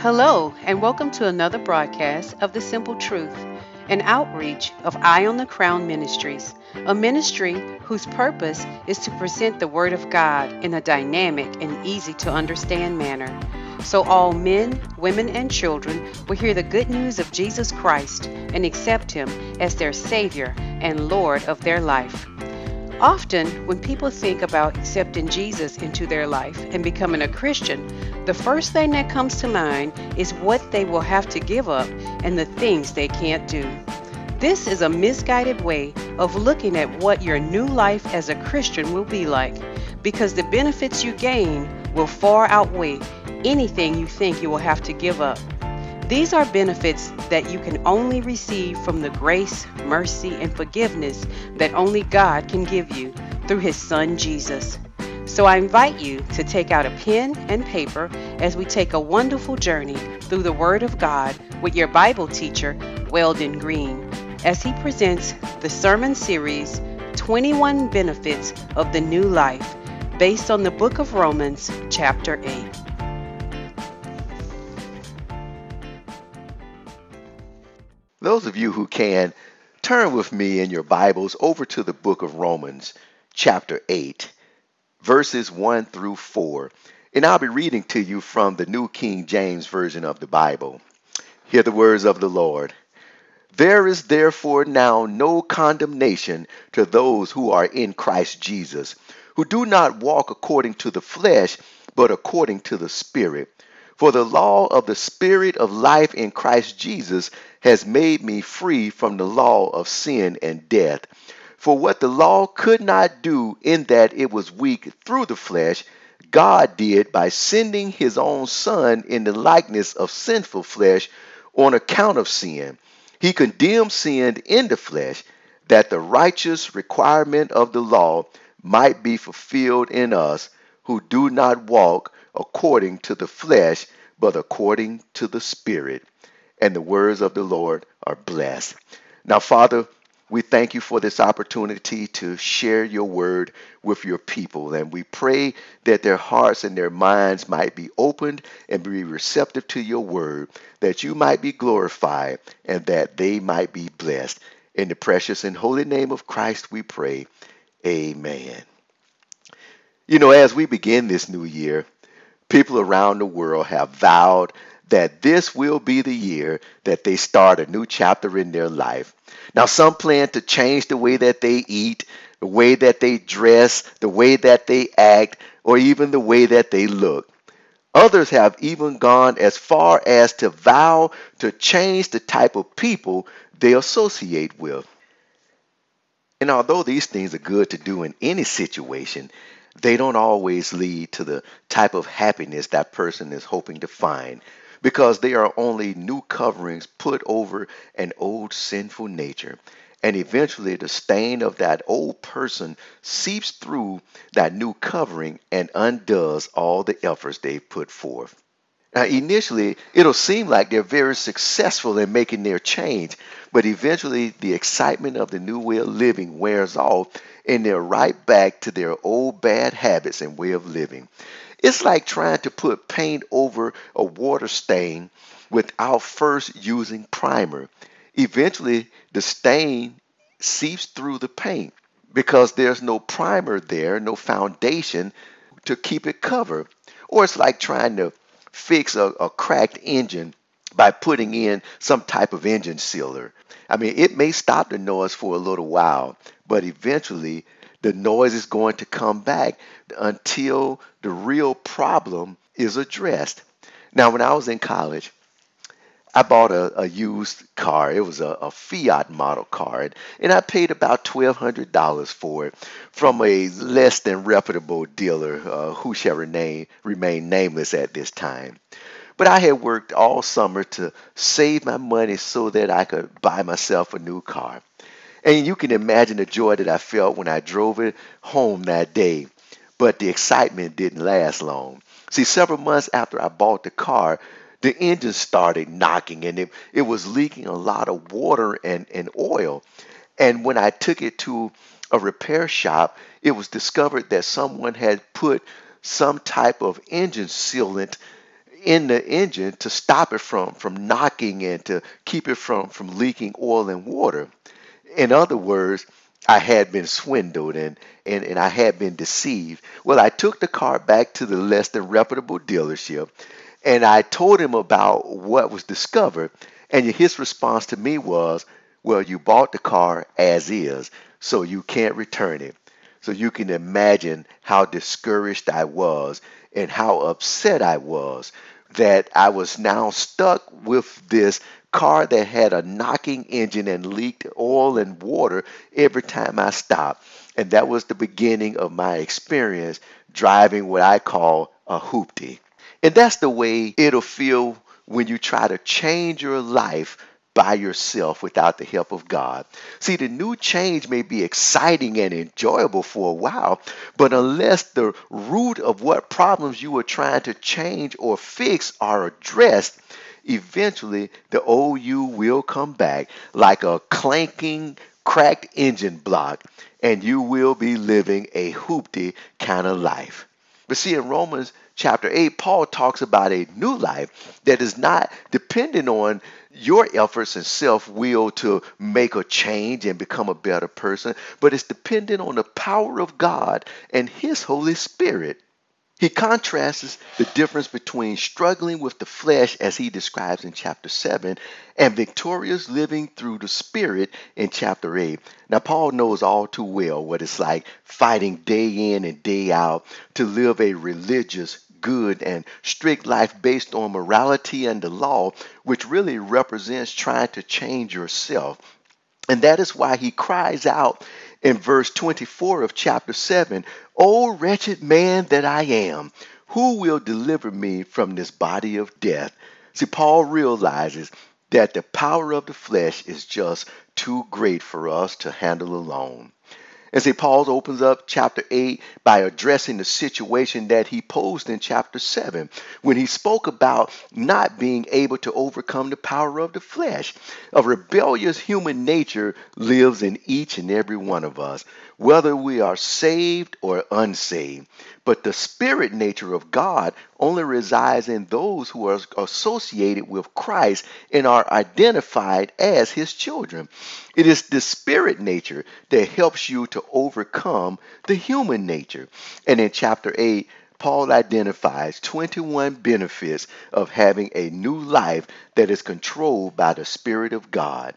Hello, and welcome to another broadcast of The Simple Truth, an outreach of Eye on the Crown Ministries, a ministry whose purpose is to present the Word of God in a dynamic and easy to understand manner. So all men, women, and children will hear the good news of Jesus Christ and accept Him as their Savior and Lord of their life. Often, when people think about accepting Jesus into their life and becoming a Christian, the first thing that comes to mind is what they will have to give up and the things they can't do. This is a misguided way of looking at what your new life as a Christian will be like, because the benefits you gain will far outweigh anything you think you will have to give up. These are benefits that you can only receive from the grace, mercy, and forgiveness that only God can give you through His Son Jesus. So I invite you to take out a pen and paper as we take a wonderful journey through the Word of God with your Bible teacher, Weldon Green, as he presents the sermon series 21 Benefits of the New Life based on the book of Romans, chapter 8. Those of you who can, turn with me in your Bibles over to the book of Romans, chapter 8, verses 1 through 4. And I'll be reading to you from the New King James Version of the Bible. Hear the words of the Lord. There is therefore now no condemnation to those who are in Christ Jesus, who do not walk according to the flesh, but according to the Spirit. For the law of the Spirit of life in Christ Jesus has made me free from the law of sin and death. For what the law could not do in that it was weak through the flesh, God did by sending his own Son in the likeness of sinful flesh on account of sin. He condemned sin in the flesh, that the righteous requirement of the law might be fulfilled in us who do not walk according to the flesh, but according to the Spirit. And the words of the Lord are blessed. Now, Father, we thank you for this opportunity to share your word with your people. And we pray that their hearts and their minds might be opened and be receptive to your word, that you might be glorified and that they might be blessed. In the precious and holy name of Christ, we pray. Amen. You know, as we begin this new year, people around the world have vowed that this will be the year that they start a new chapter in their life. Now, some plan to change the way that they eat, the way that they dress, the way that they act, or even the way that they look. Others have even gone as far as to vow to change the type of people they associate with. And although these things are good to do in any situation, they don't always lead to the type of happiness that person is hoping to find because they are only new coverings put over an old sinful nature. And eventually, the stain of that old person seeps through that new covering and undoes all the efforts they've put forth. Now, initially, it'll seem like they're very successful in making their change, but eventually, the excitement of the new way of living wears off and they're right back to their old bad habits and way of living. It's like trying to put paint over a water stain without first using primer. Eventually, the stain seeps through the paint because there's no primer there, no foundation to keep it covered. Or it's like trying to fix a, a cracked engine by putting in some type of engine sealer. I mean, it may stop the noise for a little while, but eventually the noise is going to come back until the real problem is addressed. Now, when I was in college, I bought a, a used car. It was a, a, Fiat model car, and I paid about $1,200 for it from a less than reputable dealer uh, who shall remain, remain nameless at this time. But I had worked all summer to save my money so that I could buy myself a new car. And you can imagine the joy that I felt when I drove it home that day. But the excitement didn't last long. See, several months after I bought the car, the engine started knocking and it, it was leaking a lot of water and, and oil. And when I took it to a repair shop, it was discovered that someone had put some type of engine sealant in the engine to stop it from from knocking and to keep it from from leaking oil and water. In other words, I had been swindled and, and, and I had been deceived. Well, I took the car back to the less than reputable dealership and I told him about what was discovered. And his response to me was, Well, you bought the car as is, so you can't return it. So you can imagine how discouraged I was and how upset I was that I was now stuck with this car that had a knocking engine and leaked oil and water every time I stopped. And that was the beginning of my experience driving what I call a hoopty. And that's the way it'll feel when you try to change your life by yourself without the help of God. See, the new change may be exciting and enjoyable for a while, but unless the root of what problems you are trying to change or fix are addressed, eventually the you will come back like a clanking, cracked engine block, and you will be living a hoopty kind of life. But see, in Romans chapter 8, Paul talks about a new life that is not dependent on your efforts and self will to make a change and become a better person, but it's dependent on the power of God and His Holy Spirit. He contrasts the difference between struggling with the flesh, as he describes in chapter 7, and victorious living through the Spirit in chapter 8. Now, Paul knows all too well what it's like fighting day in and day out to live a religious, good and strict life based on morality and the law, which really represents trying to change yourself. And that is why he cries out in verse 24 of chapter 7 O wretched man that I am, who will deliver me from this body of death? See, Paul realizes that the power of the flesh is just too great for us to handle alone. And see, Paul opens up chapter 8 by addressing the situation that he posed in chapter 7 when he spoke about not being able to overcome the power of the flesh. A rebellious human nature lives in each and every one of us, whether we are saved or unsaved. But the spirit nature of God only resides in those who are associated with Christ and are identified as his children. It is the spirit nature that helps you to overcome the human nature. And in chapter 8, Paul identifies 21 benefits of having a new life that is controlled by the Spirit of God.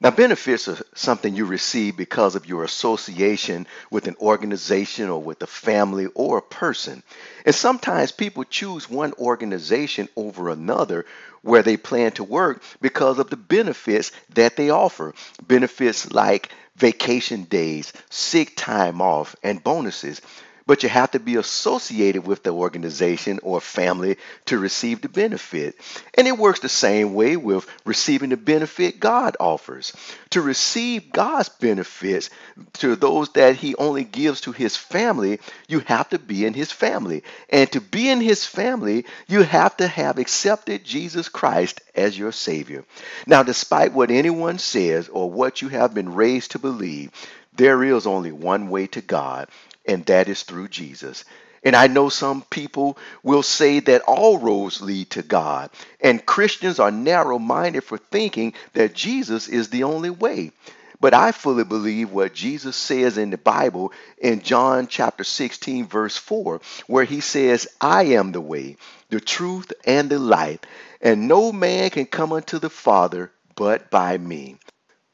Now, benefits are something you receive because of your association with an organization or with a family or a person. And sometimes people choose one organization over another where they plan to work because of the benefits that they offer. Benefits like vacation days, sick time off, and bonuses but you have to be associated with the organization or family to receive the benefit. And it works the same way with receiving the benefit God offers. To receive God's benefits to those that He only gives to His family, you have to be in His family. And to be in His family, you have to have accepted Jesus Christ as your Savior. Now, despite what anyone says or what you have been raised to believe, there is only one way to God, and that is through Jesus. And I know some people will say that all roads lead to God, and Christians are narrow minded for thinking that Jesus is the only way. But I fully believe what Jesus says in the Bible in John chapter 16, verse 4, where he says, I am the way, the truth, and the life, and no man can come unto the Father but by me.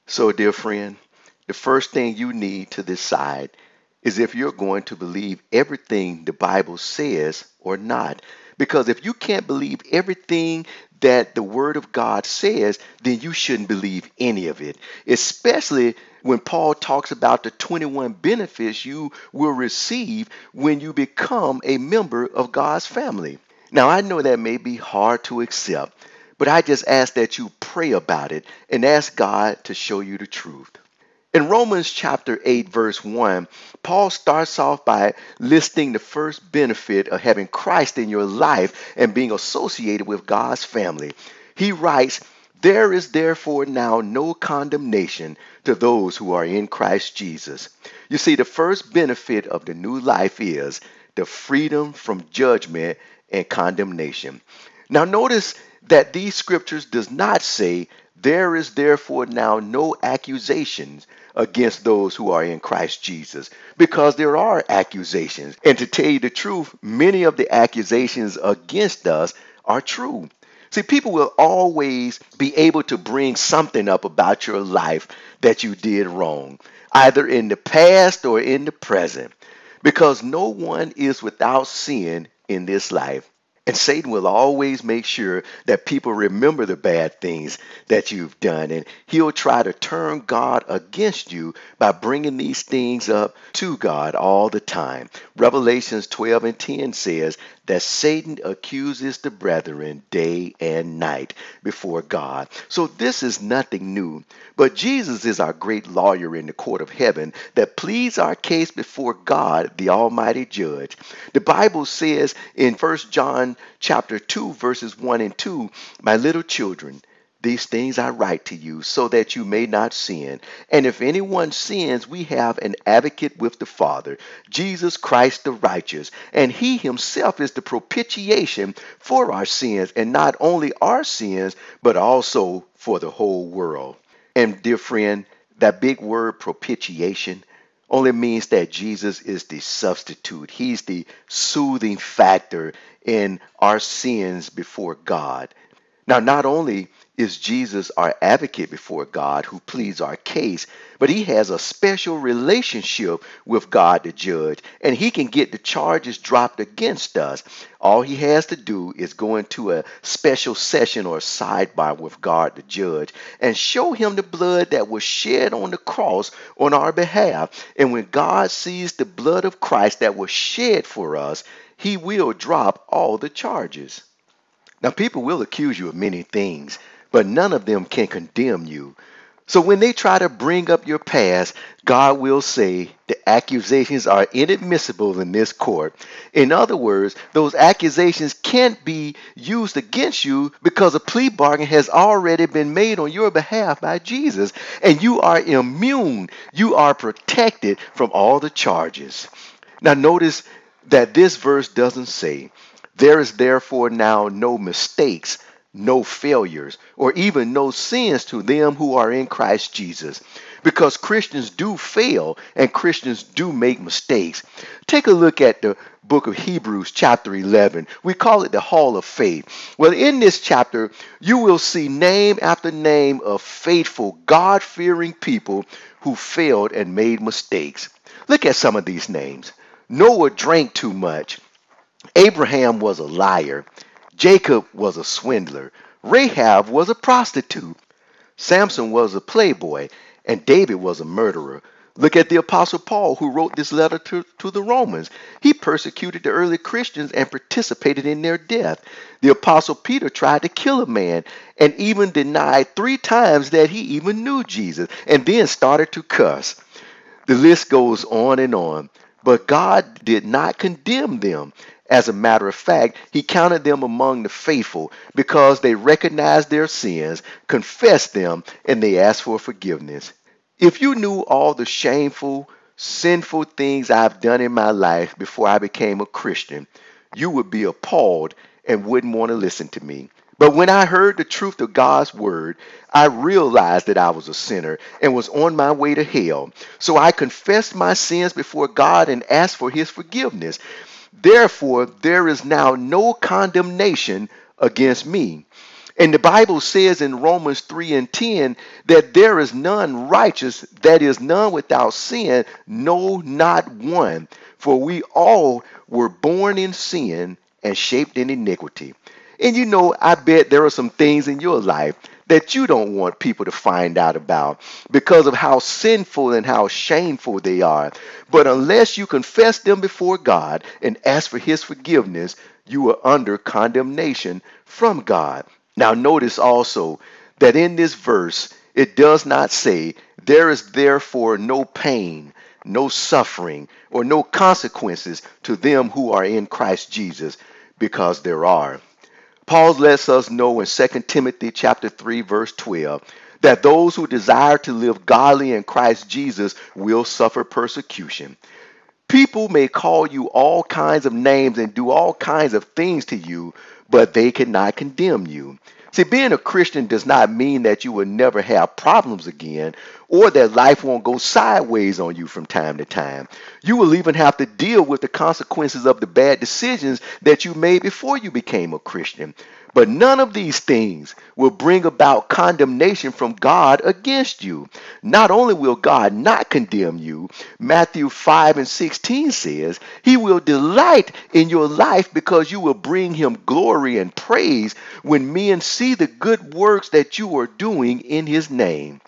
So, dear friend, the first thing you need to decide is if you're going to believe everything the Bible says or not. Because if you can't believe everything that the Word of God says, then you shouldn't believe any of it. Especially when Paul talks about the 21 benefits you will receive when you become a member of God's family. Now, I know that may be hard to accept, but I just ask that you pray about it and ask God to show you the truth. In Romans chapter 8, verse 1, Paul starts off by listing the first benefit of having Christ in your life and being associated with God's family. He writes, There is therefore now no condemnation to those who are in Christ Jesus. You see, the first benefit of the new life is the freedom from judgment and condemnation. Now notice that these scriptures does not say there is therefore now no accusations against those who are in Christ Jesus because there are accusations. And to tell you the truth, many of the accusations against us are true. See, people will always be able to bring something up about your life that you did wrong, either in the past or in the present, because no one is without sin in this life. And Satan will always make sure that people remember the bad things that you've done. And he'll try to turn God against you by bringing these things up to God all the time. Revelations 12 and 10 says that Satan accuses the brethren day and night before God. So this is nothing new. But Jesus is our great lawyer in the court of heaven that pleads our case before God, the Almighty Judge. The Bible says in 1 Chapter 2, verses 1 and 2 My little children, these things I write to you so that you may not sin. And if anyone sins, we have an advocate with the Father, Jesus Christ the righteous. And he himself is the propitiation for our sins, and not only our sins, but also for the whole world. And dear friend, that big word propitiation only means that Jesus is the substitute. He's the soothing factor in our sins before God. Now, not only is Jesus our advocate before God who pleads our case, but he has a special relationship with God the judge, and he can get the charges dropped against us. All he has to do is go into a special session or sidebar with God the judge and show him the blood that was shed on the cross on our behalf. And when God sees the blood of Christ that was shed for us, he will drop all the charges. Now, people will accuse you of many things, but none of them can condemn you. So when they try to bring up your past, God will say the accusations are inadmissible in this court. In other words, those accusations can't be used against you because a plea bargain has already been made on your behalf by Jesus, and you are immune. You are protected from all the charges. Now, notice that this verse doesn't say, There is therefore now no mistakes, no failures, or even no sins to them who are in Christ Jesus. Because Christians do fail and Christians do make mistakes. Take a look at the book of Hebrews, chapter 11. We call it the Hall of Faith. Well, in this chapter, you will see name after name of faithful, God fearing people who failed and made mistakes. Look at some of these names Noah drank too much. Abraham was a liar. Jacob was a swindler. Rahab was a prostitute. Samson was a playboy. And David was a murderer. Look at the Apostle Paul, who wrote this letter to, to the Romans. He persecuted the early Christians and participated in their death. The Apostle Peter tried to kill a man and even denied three times that he even knew Jesus and then started to cuss. The list goes on and on. But God did not condemn them. As a matter of fact, he counted them among the faithful because they recognized their sins, confessed them, and they asked for forgiveness. If you knew all the shameful, sinful things I've done in my life before I became a Christian, you would be appalled and wouldn't want to listen to me. But when I heard the truth of God's word, I realized that I was a sinner and was on my way to hell. So I confessed my sins before God and asked for his forgiveness. Therefore, there is now no condemnation against me. And the Bible says in Romans 3 and 10 that there is none righteous, that is, none without sin, no, not one. For we all were born in sin and shaped in iniquity. And you know, I bet there are some things in your life that you don't want people to find out about because of how sinful and how shameful they are. But unless you confess them before God and ask for His forgiveness, you are under condemnation from God. Now, notice also that in this verse, it does not say, There is therefore no pain, no suffering, or no consequences to them who are in Christ Jesus, because there are. Paul lets us know in 2 Timothy chapter 3 verse 12 that those who desire to live godly in Christ Jesus will suffer persecution. People may call you all kinds of names and do all kinds of things to you, but they cannot condemn you. See, being a Christian does not mean that you will never have problems again or that life won't go sideways on you from time to time. You will even have to deal with the consequences of the bad decisions that you made before you became a Christian. But none of these things will bring about condemnation from God against you. Not only will God not condemn you, Matthew 5 and 16 says, He will delight in your life because you will bring Him glory and praise when men see the good works that you are doing in His name.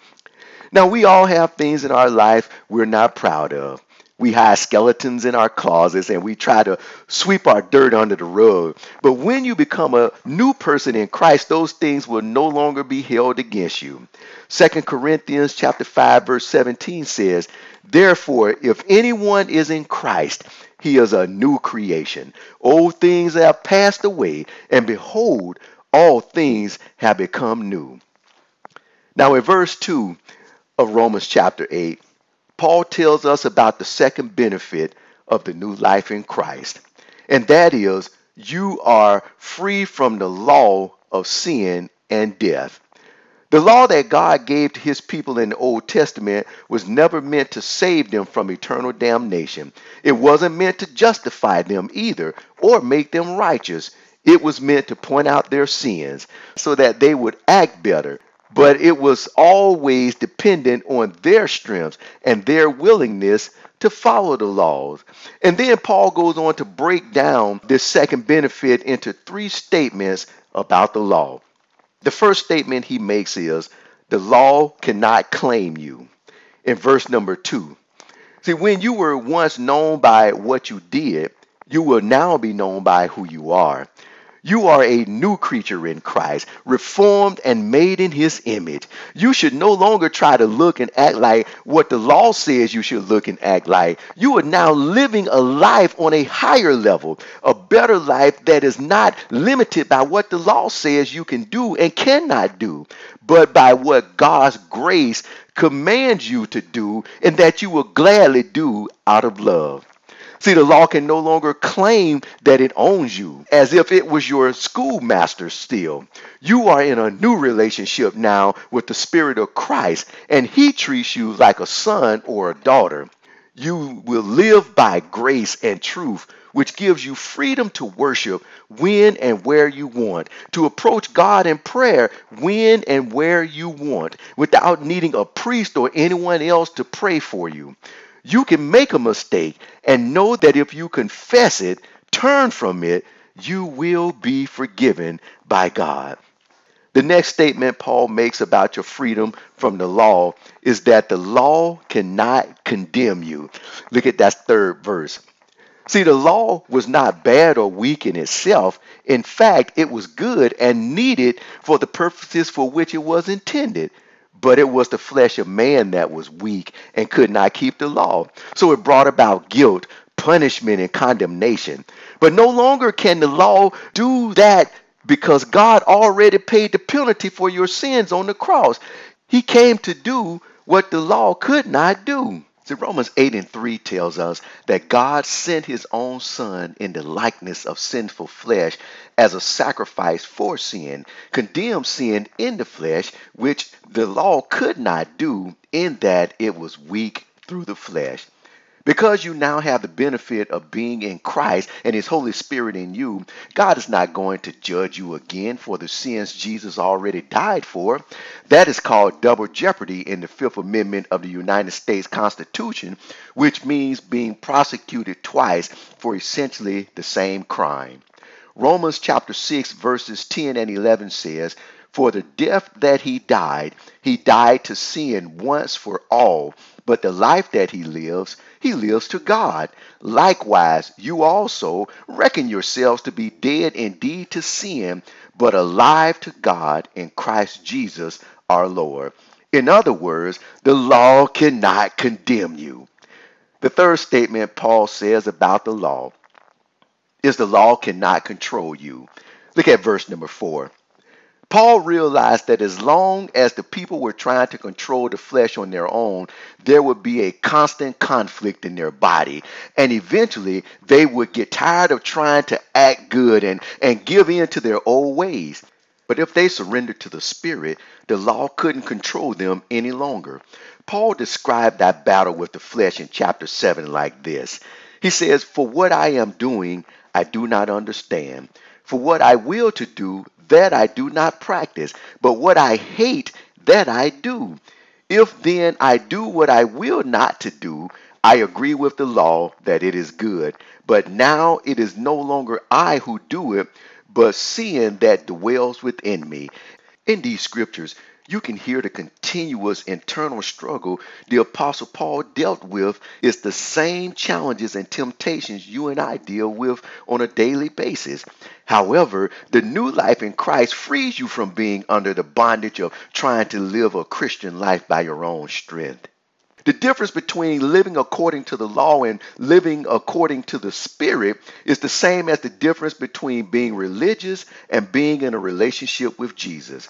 Now, we all have things in our life we're not proud of. We hide skeletons in our closets and we try to sweep our dirt under the rug. But when you become a new person in Christ, those things will no longer be held against you. 2 Corinthians chapter 5 verse 17 says, "Therefore, if anyone is in Christ, he is a new creation. Old things have passed away, and behold, all things have become new." Now in verse 2 of Romans chapter 8, Paul tells us about the second benefit of the new life in Christ, and that is you are free from the law of sin and death. The law that God gave to his people in the Old Testament was never meant to save them from eternal damnation. It wasn't meant to justify them either or make them righteous. It was meant to point out their sins so that they would act better but it was always dependent on their strengths and their willingness to follow the laws. And then Paul goes on to break down this second benefit into three statements about the law. The first statement he makes is the law cannot claim you. In verse number two, see, when you were once known by what you did, you will now be known by who you are. You are a new creature in Christ, reformed and made in his image. You should no longer try to look and act like what the law says you should look and act like. You are now living a life on a higher level, a better life that is not limited by what the law says you can do and cannot do, but by what God's grace commands you to do and that you will gladly do out of love. See, the law can no longer claim that it owns you as if it was your schoolmaster still. You are in a new relationship now with the Spirit of Christ, and He treats you like a son or a daughter. You will live by grace and truth, which gives you freedom to worship when and where you want, to approach God in prayer when and where you want, without needing a priest or anyone else to pray for you. You can make a mistake and know that if you confess it, turn from it, you will be forgiven by God. The next statement Paul makes about your freedom from the law is that the law cannot condemn you. Look at that third verse. See, the law was not bad or weak in itself. In fact, it was good and needed for the purposes for which it was intended but it was the flesh of man that was weak and could not keep the law. So it brought about guilt, punishment, and condemnation. But no longer can the law do that because God already paid the penalty for your sins on the cross. He came to do what the law could not do. See, Romans 8 and 3 tells us that God sent his own son in the likeness of sinful flesh as a sacrifice for sin, condemned sin in the flesh, which the law could not do in that it was weak through the flesh. Because you now have the benefit of being in Christ and His Holy Spirit in you, God is not going to judge you again for the sins Jesus already died for. That is called double jeopardy in the Fifth Amendment of the United States Constitution, which means being prosecuted twice for essentially the same crime. Romans chapter 6, verses 10 and 11 says, For the death that he died, he died to sin once for all, but the life that he lives, he lives to God. Likewise, you also reckon yourselves to be dead indeed to sin, but alive to God in Christ Jesus our Lord. In other words, the law cannot condemn you. The third statement Paul says about the law is the law cannot control you. Look at verse number four. Paul realized that as long as the people were trying to control the flesh on their own, there would be a constant conflict in their body. And eventually, they would get tired of trying to act good and, and give in to their old ways. But if they surrendered to the Spirit, the law couldn't control them any longer. Paul described that battle with the flesh in chapter 7 like this He says, For what I am doing, I do not understand. For what I will to do, that I do not practice, but what I hate, that I do. If then I do what I will not to do, I agree with the law that it is good. But now it is no longer I who do it, but sin that dwells within me. In these scriptures, you can hear the continuous internal struggle the Apostle Paul dealt with is the same challenges and temptations you and I deal with on a daily basis. However, the new life in Christ frees you from being under the bondage of trying to live a Christian life by your own strength. The difference between living according to the law and living according to the Spirit is the same as the difference between being religious and being in a relationship with Jesus.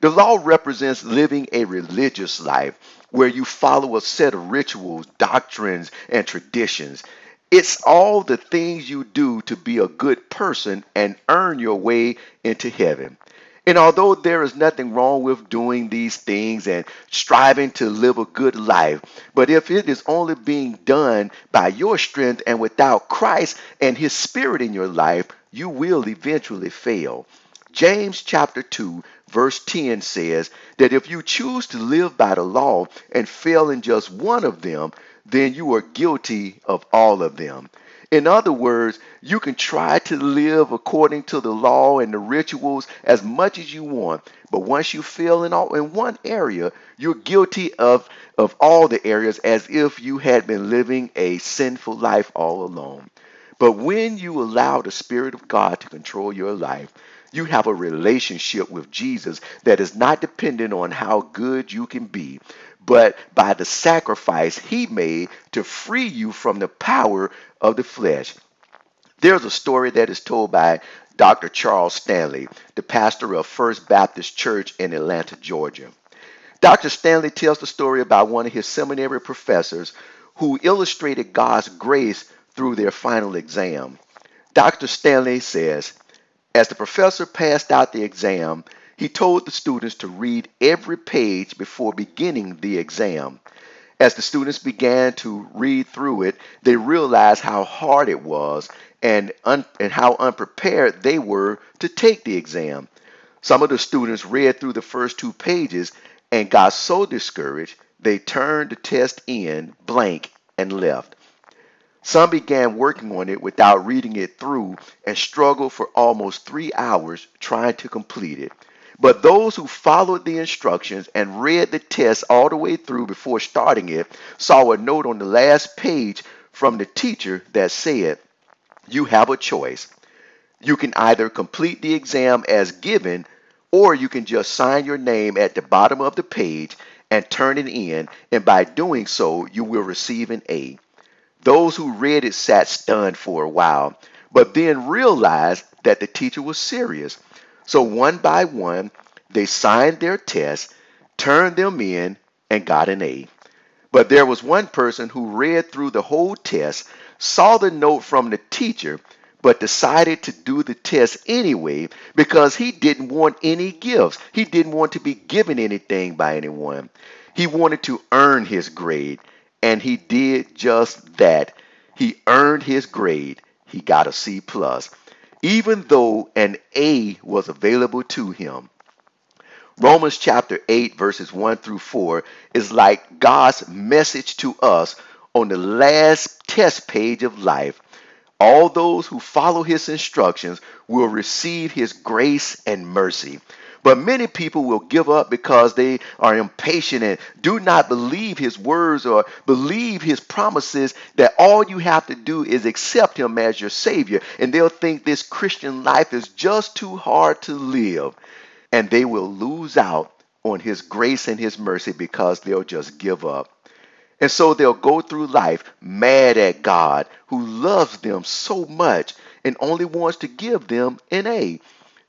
The law represents living a religious life where you follow a set of rituals, doctrines, and traditions. It's all the things you do to be a good person and earn your way into heaven. And although there is nothing wrong with doing these things and striving to live a good life, but if it is only being done by your strength and without Christ and His Spirit in your life, you will eventually fail. James chapter 2 verse 10 says that if you choose to live by the law and fail in just one of them, then you are guilty of all of them. In other words, you can try to live according to the law and the rituals as much as you want, but once you fail in all in one area, you're guilty of of all the areas as if you had been living a sinful life all along. But when you allow the Spirit of God to control your life, you have a relationship with Jesus that is not dependent on how good you can be, but by the sacrifice he made to free you from the power of the flesh. There's a story that is told by Dr. Charles Stanley, the pastor of First Baptist Church in Atlanta, Georgia. Dr. Stanley tells the story about one of his seminary professors who illustrated God's grace through their final exam. Dr. Stanley says, as the professor passed out the exam, he told the students to read every page before beginning the exam. As the students began to read through it, they realized how hard it was and, un- and how unprepared they were to take the exam. Some of the students read through the first two pages and got so discouraged they turned the test in blank and left. Some began working on it without reading it through and struggled for almost three hours trying to complete it. But those who followed the instructions and read the test all the way through before starting it saw a note on the last page from the teacher that said, You have a choice. You can either complete the exam as given, or you can just sign your name at the bottom of the page and turn it in, and by doing so, you will receive an A. Those who read it sat stunned for a while, but then realized that the teacher was serious. So one by one, they signed their tests, turned them in, and got an A. But there was one person who read through the whole test, saw the note from the teacher, but decided to do the test anyway because he didn't want any gifts. He didn't want to be given anything by anyone. He wanted to earn his grade. And he did just that. He earned his grade. He got a C plus, even though an A was available to him. Romans chapter 8, verses 1 through 4 is like God's message to us on the last test page of life. All those who follow his instructions will receive his grace and mercy. But many people will give up because they are impatient and do not believe his words or believe his promises that all you have to do is accept him as your Savior. And they'll think this Christian life is just too hard to live. And they will lose out on his grace and his mercy because they'll just give up. And so they'll go through life mad at God who loves them so much and only wants to give them an A.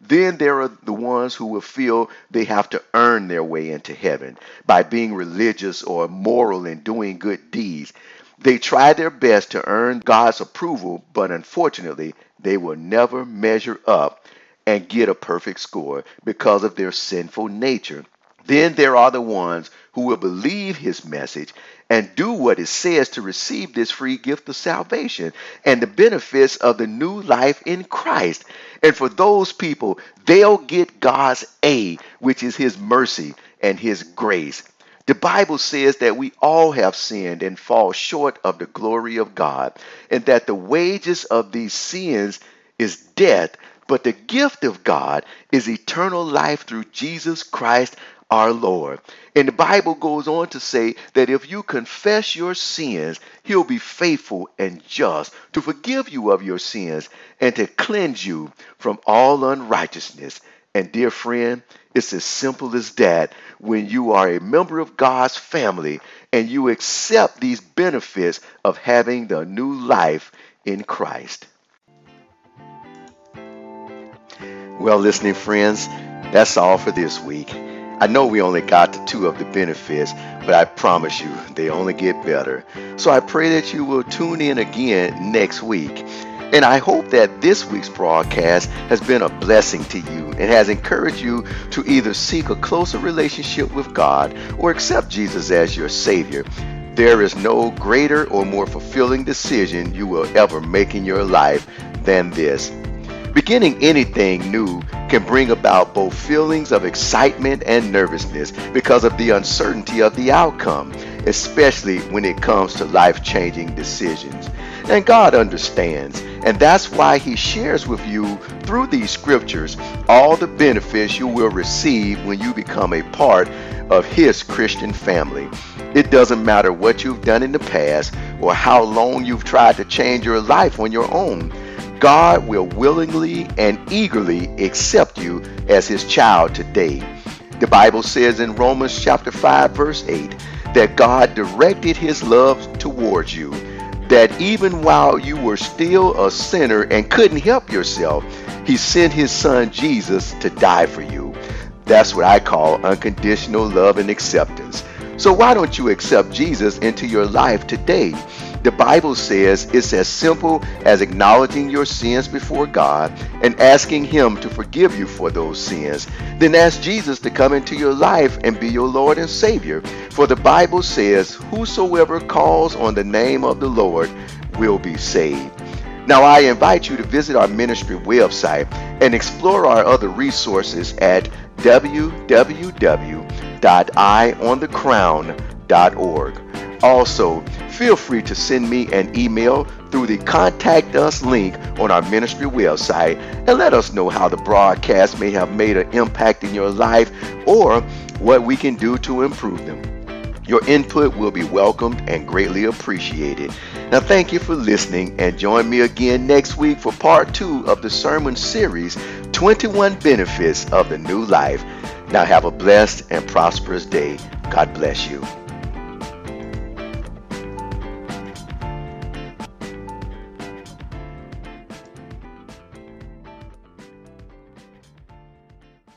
Then there are the ones who will feel they have to earn their way into heaven by being religious or moral and doing good deeds. They try their best to earn God's approval, but unfortunately, they will never measure up and get a perfect score because of their sinful nature. Then there are the ones who will believe his message and do what it says to receive this free gift of salvation and the benefits of the new life in Christ. And for those people, they'll get God's A, which is his mercy and his grace. The Bible says that we all have sinned and fall short of the glory of God, and that the wages of these sins is death, but the gift of God is eternal life through Jesus Christ our Lord. And the Bible goes on to say that if you confess your sins, He'll be faithful and just to forgive you of your sins and to cleanse you from all unrighteousness. And dear friend, it's as simple as that when you are a member of God's family and you accept these benefits of having the new life in Christ. Well, listening friends, that's all for this week. I know we only got to two of the benefits, but I promise you they only get better. So I pray that you will tune in again next week. And I hope that this week's broadcast has been a blessing to you and has encouraged you to either seek a closer relationship with God or accept Jesus as your Savior. There is no greater or more fulfilling decision you will ever make in your life than this. Beginning anything new can bring about both feelings of excitement and nervousness because of the uncertainty of the outcome, especially when it comes to life changing decisions. And God understands, and that's why He shares with you through these scriptures all the benefits you will receive when you become a part of His Christian family. It doesn't matter what you've done in the past or how long you've tried to change your life on your own. God will willingly and eagerly accept you as his child today. The Bible says in Romans chapter 5 verse 8 that God directed his love towards you, that even while you were still a sinner and couldn't help yourself, he sent his son Jesus to die for you. That's what I call unconditional love and acceptance. So why don't you accept Jesus into your life today? The Bible says it's as simple as acknowledging your sins before God and asking Him to forgive you for those sins. Then ask Jesus to come into your life and be your Lord and Savior. For the Bible says, Whosoever calls on the name of the Lord will be saved. Now, I invite you to visit our ministry website and explore our other resources at www.eyeonthecrown.org. Also, feel free to send me an email through the Contact Us link on our ministry website and let us know how the broadcast may have made an impact in your life or what we can do to improve them. Your input will be welcomed and greatly appreciated. Now, thank you for listening and join me again next week for part two of the sermon series 21 Benefits of the New Life. Now, have a blessed and prosperous day. God bless you.